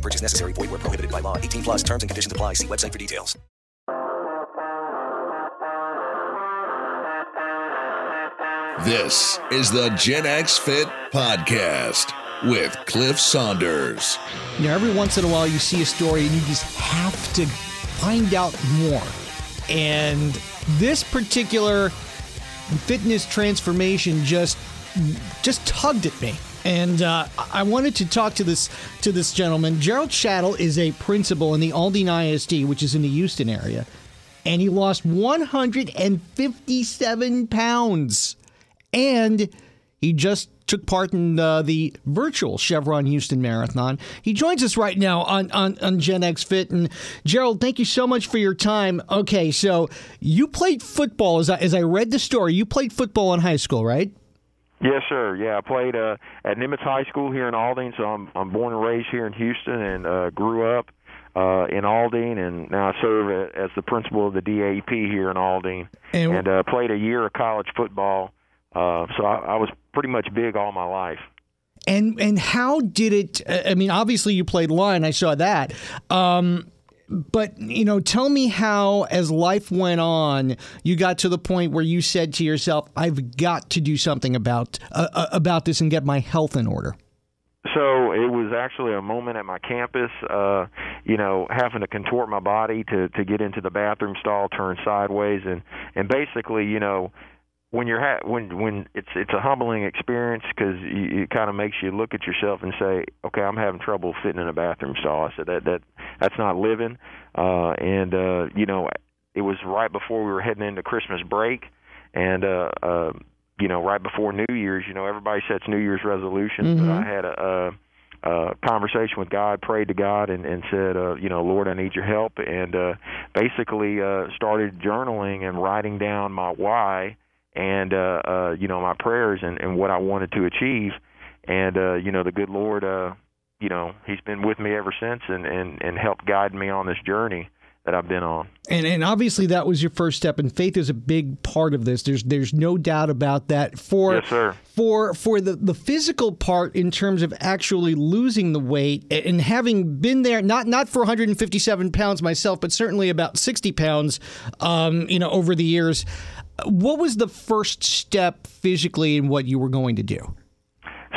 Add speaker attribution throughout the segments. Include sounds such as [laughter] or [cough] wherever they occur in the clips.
Speaker 1: No purchase necessary. Void where prohibited by law. 18 plus terms and conditions apply. See website for details.
Speaker 2: This is the Gen X Fit Podcast with Cliff Saunders.
Speaker 3: You know, every once in a while you see a story and you just have to find out more. And this particular fitness transformation just just tugged at me. And uh, I wanted to talk to this to this gentleman. Gerald Schattle is a principal in the Aldine ISD, which is in the Houston area, and he lost 157 pounds, and he just took part in uh, the virtual Chevron Houston Marathon. He joins us right now on, on, on Gen X Fit. And Gerald, thank you so much for your time. Okay, so you played football, as I, as I read the story, you played football in high school, right?
Speaker 4: Yes, sir. Yeah, I played uh, at Nimitz High School here in Aldine, so I'm I'm born and raised here in Houston, and uh, grew up uh, in Aldine, and now I serve as the principal of the DAP here in Aldine,
Speaker 3: And-
Speaker 4: and uh, played a year of college football. Uh, so I, I was pretty much big all my life.
Speaker 3: And and how did it? I mean, obviously you played line. I saw that. Um, but you know, tell me how, as life went on, you got to the point where you said to yourself, "I've got to do something about uh, uh, about this and get my health in order."
Speaker 4: So it was actually a moment at my campus, uh, you know, having to contort my body to to get into the bathroom stall, turn sideways, and and basically, you know, when you're ha- when when it's it's a humbling experience because it kind of makes you look at yourself and say, okay, I'm having trouble fitting in a bathroom stall. I said that that that's not living, uh, and uh, you know, it was right before we were heading into Christmas break, and uh, uh, you know, right before New Year's, you know, everybody sets New Year's resolutions, but I had a. a uh, conversation with God, prayed to God, and, and said, uh, you know, Lord, I need your help, and uh, basically uh, started journaling and writing down my why and uh, uh, you know my prayers and, and what I wanted to achieve, and uh, you know the good Lord, uh, you know, He's been with me ever since, and and and helped guide me on this journey that I've been on.
Speaker 3: And and obviously that was your first step, and faith is a big part of this. There's there's no doubt about that. For
Speaker 4: Yes, sir.
Speaker 3: for for the the physical part in terms of actually losing the weight and having been there, not not for 157 pounds myself, but certainly about 60 pounds, um, you know, over the years. What was the first step physically in what you were going to do?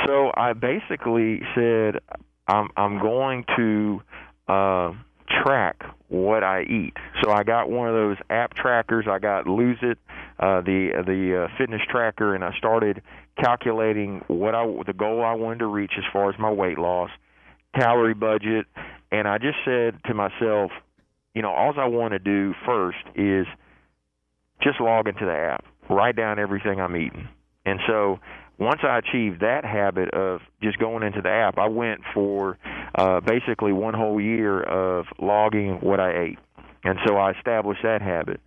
Speaker 4: So I basically said, I'm I'm going to uh, track what I eat. So I got one of those app trackers. I got Lose It, uh, the the uh, fitness tracker, and I started calculating what I the goal I wanted to reach as far as my weight loss, calorie budget, and I just said to myself, you know, all I want to do first is just log into the app, write down everything I'm eating. And so once I achieved that habit of just going into the app, I went for uh, basically one whole year of logging what I ate. And so I established that habit.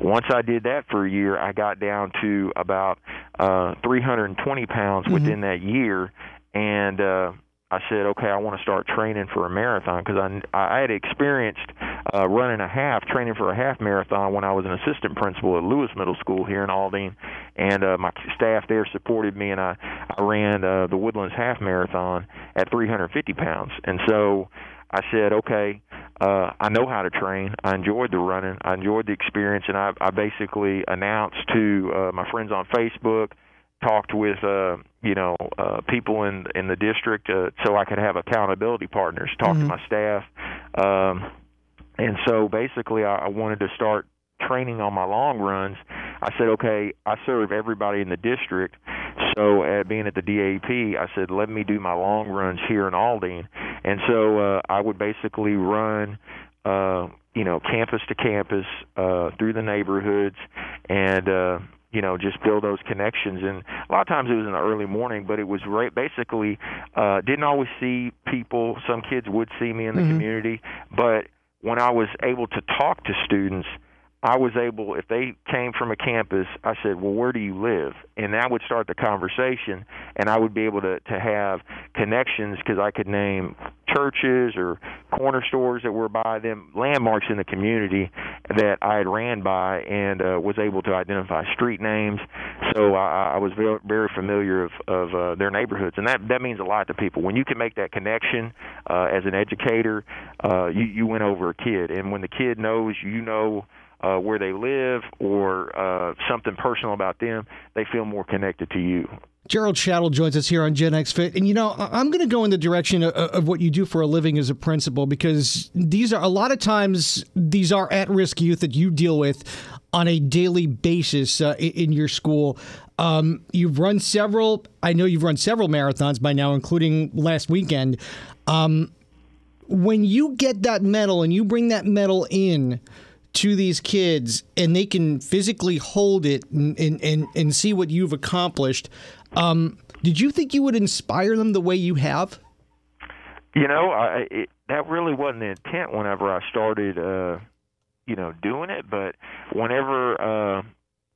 Speaker 4: Once I did that for a year, I got down to about uh, 320 pounds within that year. And uh, I said, okay, I want to start training for a marathon because I, I had experienced uh, running a half, training for a half marathon when I was an assistant principal at Lewis Middle School here in Aldine, and uh, my staff there supported me, and I I ran uh, the Woodlands half marathon at 350 pounds, and so I said, okay, uh, I know how to train. I enjoyed the running. I enjoyed the experience, and I, I basically announced to uh, my friends on Facebook talked with uh you know uh people in in the district uh, so I could have accountability partners talk to my staff. Um and so basically I, I wanted to start training on my long runs. I said okay I serve everybody in the district. So at being at the DAP I said let me do my long runs here in Aldine. And so uh I would basically run uh you know campus to campus uh through the neighborhoods. And uh you know just build those connections. And a lot of times it was in the early morning but it was right basically uh didn't always see people. Some kids would see me in the community. But when I was able to talk to students, I was able, if they came from a campus, I said, "Well, where do you live?" And that would start the conversation, and I would be able to to have connections because I could name churches or corner stores that were by them, landmarks in the community that I had ran by, and uh, was able to identify street names. So I, I was very very familiar of of uh, their neighborhoods, and that that means a lot to people. When you can make that connection uh, as an educator, uh, you you win over a kid, and when the kid knows you know uh, where they live or uh, something personal about them, they feel more connected to you.
Speaker 3: Gerald Schattle joins us here on Gen X Fit. And, you know, I'm going to go in the direction of, of, what you do for a living as a principal because these are a lot of times these are at risk youth that you deal with on a daily basis uh, in your school. Um, you've run several, I know you've run several marathons by now, including last weekend. Um, when you get that medal and you bring that medal in, to these kids and they can physically hold it and, and, and, see what you've accomplished, um, did you think you would inspire them the way you have?
Speaker 4: You know, I, it, that really wasn't the intent whenever I started, uh, you know, doing it. But whenever, uh,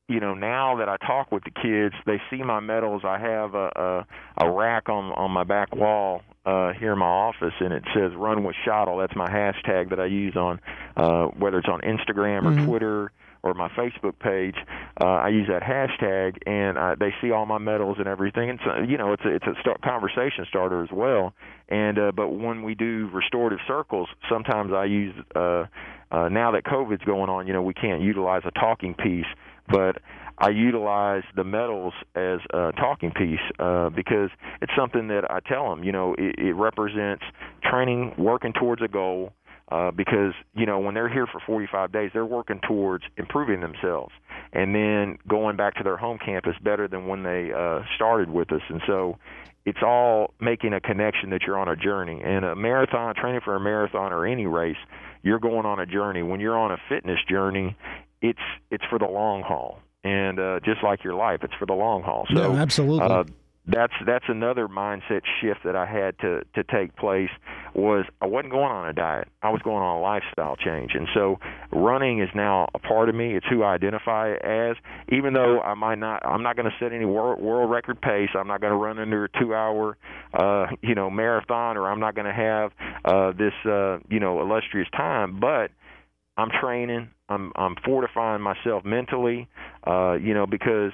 Speaker 4: you know, now that I talk with the kids, they see my medals. I have a, a, a rack on on my back wall uh, here in my office, and it says "Run with Schattle." That's my hashtag that I use on uh, whether it's on Instagram or mm-hmm. Twitter or my Facebook page. Uh, I use that hashtag, and uh, they see all my medals and everything. And so, you know, it's a, it's a start, conversation starter as well. And uh, but when we do restorative circles, sometimes I use. Uh, uh, now that COVID's going on, you know, we can't utilize a talking piece, but I utilize the medals as a talking piece uh, because it's something that I tell them. You know, it, it represents training, working towards a goal. Uh, because you know when they're here for 45 days, they're working towards improving themselves, and then going back to their home campus better than when they uh, started with us. And so, it's all making a connection that you're on a journey. And a marathon, training for a marathon or any race, you're going on a journey. When you're on a fitness journey, it's it's for the long haul and uh, just like your life, it's for the long haul.
Speaker 3: So, yeah, absolutely. Uh,
Speaker 4: that's that's another mindset shift that I had to to take place was I wasn't going on a diet. I was going on a lifestyle change. And so running is now a part of me. It's who I identify as even though I might not I'm not going to set any world, world record pace. I'm not going to run under a 2-hour uh you know marathon or I'm not going to have uh this uh you know illustrious time, but I'm training. I'm I'm fortifying myself mentally, uh, you know, because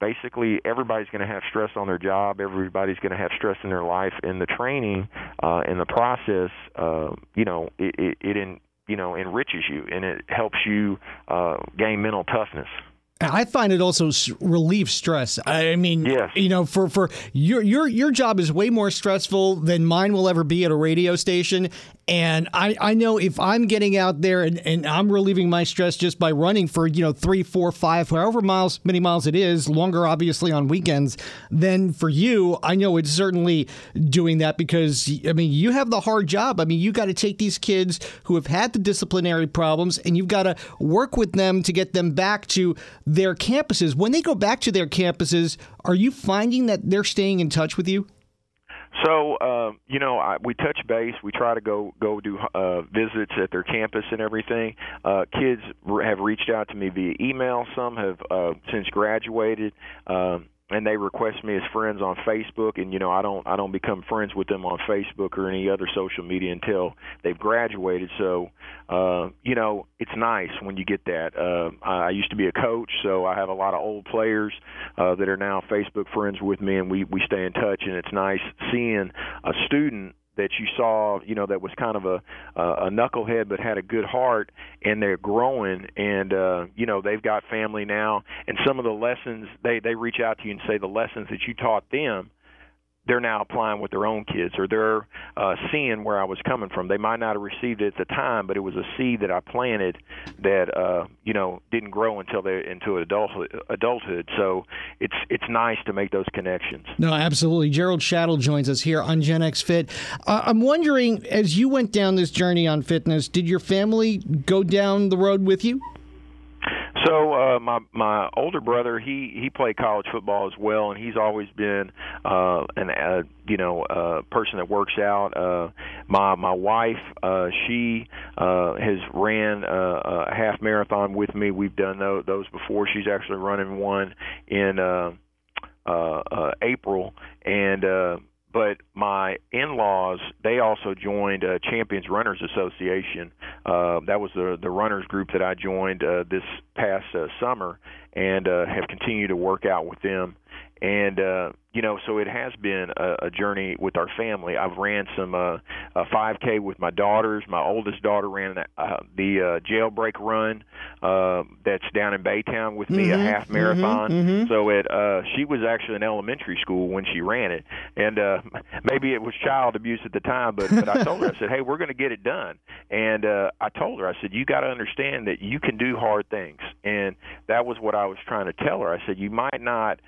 Speaker 4: basically everybody's going to have stress on their job. Everybody's going to have stress in their life. And the training uh, and the process, uh, you know, it it, it in, you know enriches you and it helps you uh, gain mental toughness.
Speaker 3: I find it also relieves stress. I mean,
Speaker 4: yes.
Speaker 3: you know, for for your your your job is way more stressful than mine will ever be at a radio station, and I, I know if I'm getting out there and, and I'm relieving my stress just by running for, you know, three, four, five, however miles, many miles it is, longer obviously on weekends, then for you, I know it's certainly doing that because, I mean, you have the hard job. I mean, you got to take these kids who have had the disciplinary problems and you've got to work with them to get them back to their campuses. When they go back to their campuses, are you finding that they're staying in touch with you?
Speaker 4: So uh, you know, I, we touch base. We try to go go do uh, visits at their campus and everything. Uh, kids have reached out to me via email. Some have uh, since graduated. Um, and they request me as friends on Facebook and you know I don't I don't become friends with them on Facebook or any other social media until they've graduated. So uh you know it's nice when you get that. Uh I used to be a coach so I have a lot of old players uh that are now Facebook friends with me and we we stay in touch and it's nice seeing a student that you saw, you know, that was kind of a a knucklehead but had a good heart, and they're growing, and uh, you know, they've got family now, and some of the lessons they they reach out to you and say the lessons that you taught them they're now applying with their own kids or they're uh, seeing where I was coming from. They might not have received it at the time, but it was a seed that I planted that uh, you know didn't grow until they into adulthood. Adulthood. So it's it's nice to make those connections.
Speaker 3: No, absolutely. Gerald Schattle joins us here on Gen X Fit. Uh, I'm wondering, as you went down this journey on fitness, did your family go down the road with you?
Speaker 4: So uh, my my older brother, he he played college football as well, and he's always been uh, an uh, you know uh, person that works out. Uh, my my wife, uh, she uh, has ran uh, a half marathon with me. We've done those, those before. She's actually running one in uh, uh, uh, April, and uh, but my in-laws they also joined uh, Champions Runners Association. Uh, that was the the runners group that I joined uh, this past uh, summer, and uh, have continued to work out with them and uh you know so it has been a, a journey with our family. I've ran some uh a 5k with my daughters. My oldest daughter ran uh, the uh jailbreak run uh that's down in baytown with me
Speaker 3: Mhm,
Speaker 4: a half marathon.
Speaker 3: Mhm, mhm.
Speaker 4: so it uh she was actually in elementary school when she ran it. And uh [laughs] maybe it was child abuse at the time but but i told her i said hey we're going to get it done. And uh i told her i said you got to understand that you can do hard things. And that was what i was trying to tell her. I said you might not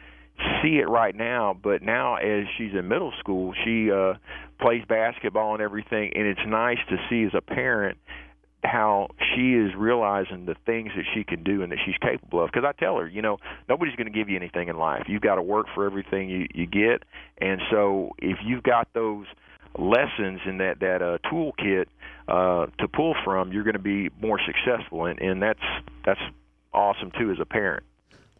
Speaker 4: see it right now, but now as she's in middle school, she uh plays basketball and everything and it's nice to see as a parent how she is realizing the things that she can do and that she's capable of because I tell her, you know, nobody's going to give you anything in life. You've got to work for everything you you get. And so if you've got those lessons in that that uh toolkit uh to pull from, you're going to be more successful and and that's that's awesome too as a parent.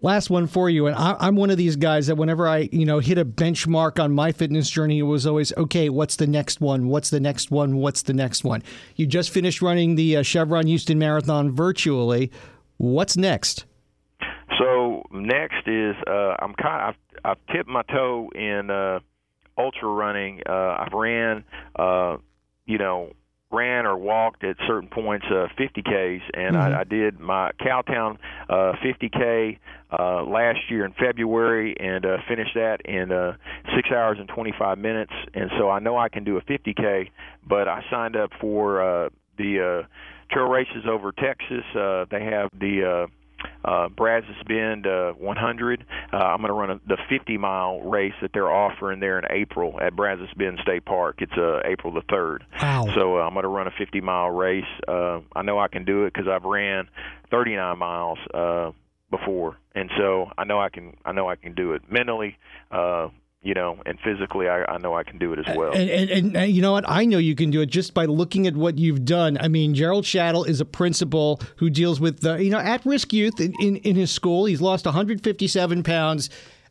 Speaker 3: Last one for you, and I, I'm one of these guys that whenever I, you know, hit a benchmark on my fitness journey, it was always okay. What's the next one? What's the next one? What's the next one? You just finished running the uh, Chevron Houston Marathon virtually. What's next?
Speaker 4: So next is uh, I'm kind of I've, I've tipped my toe in uh, ultra running. Uh, I've ran, uh, you know, ran or walked at certain points uh, 50ks, and I, I did my Cowtown uh, 50k uh, last year in February, and uh, finished that in uh, six hours and 25 minutes. And so I know I can do a 50k, but I signed up for uh, the uh, trail races over Texas. Uh, they have the uh, uh, Brazos Bend uh, 100. Uh, I'm going to run a, the 50 mile race that they're offering there in April at Brazos Bend State Park. It's uh, April the 3rd.
Speaker 3: Wow.
Speaker 4: So uh, I'm going to run a 50 mile race. Uh, I know I can do it because I've ran 39 miles uh, before, and so I know I can. I know I can do it mentally. Uh, you know, and physically, I, I know I can do it as well.
Speaker 3: And, and, and you know what? I know you can do it just by looking at what you've done. I mean, Gerald Schattle is a principal who deals with the, you know, at-risk youth in, in, in his school. He's lost 157 pounds.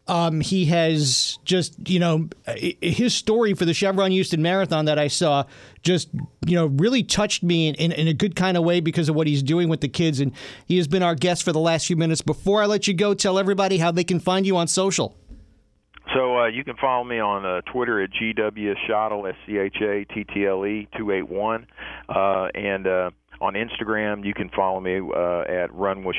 Speaker 3: Um, he has just, you know, his story for the Chevron Houston Marathon that I saw just, you know, really touched me in, in, in a good kind of way because of what he's doing with the kids. And he has been our guest for the last few minutes. Before I let you go, tell everybody how they can find you on social.
Speaker 4: So uh, you can follow me on uh, Twitter at GW Schattle, S C H A T T L E two eight one, uh, and uh, on Instagram you can follow me uh, at Run with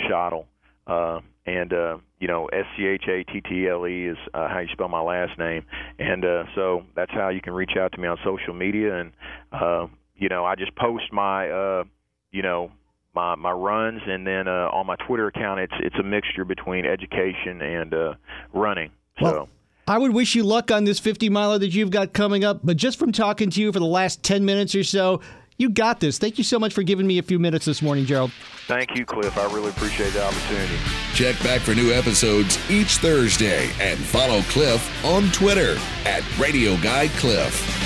Speaker 4: uh, and uh, you know S C H A T T L E is uh, how you spell my last name, and uh, so that's how you can reach out to me on social media, and uh, you know I just post my uh, you know my my runs. And then uh on my Twitter account it's it's a mixture between education and uh running. So
Speaker 3: Well, I would wish you luck on this 50 miler that you've got coming up, but just from talking to you for the last 10 minutes or so, you got this. Thank you so much for giving me a few minutes this morning, Gerald.
Speaker 4: Thank you, Cliff. I really appreciate the opportunity.
Speaker 2: Check back for new episodes each Thursday and follow Cliff on Twitter at Radio Guy Cliff.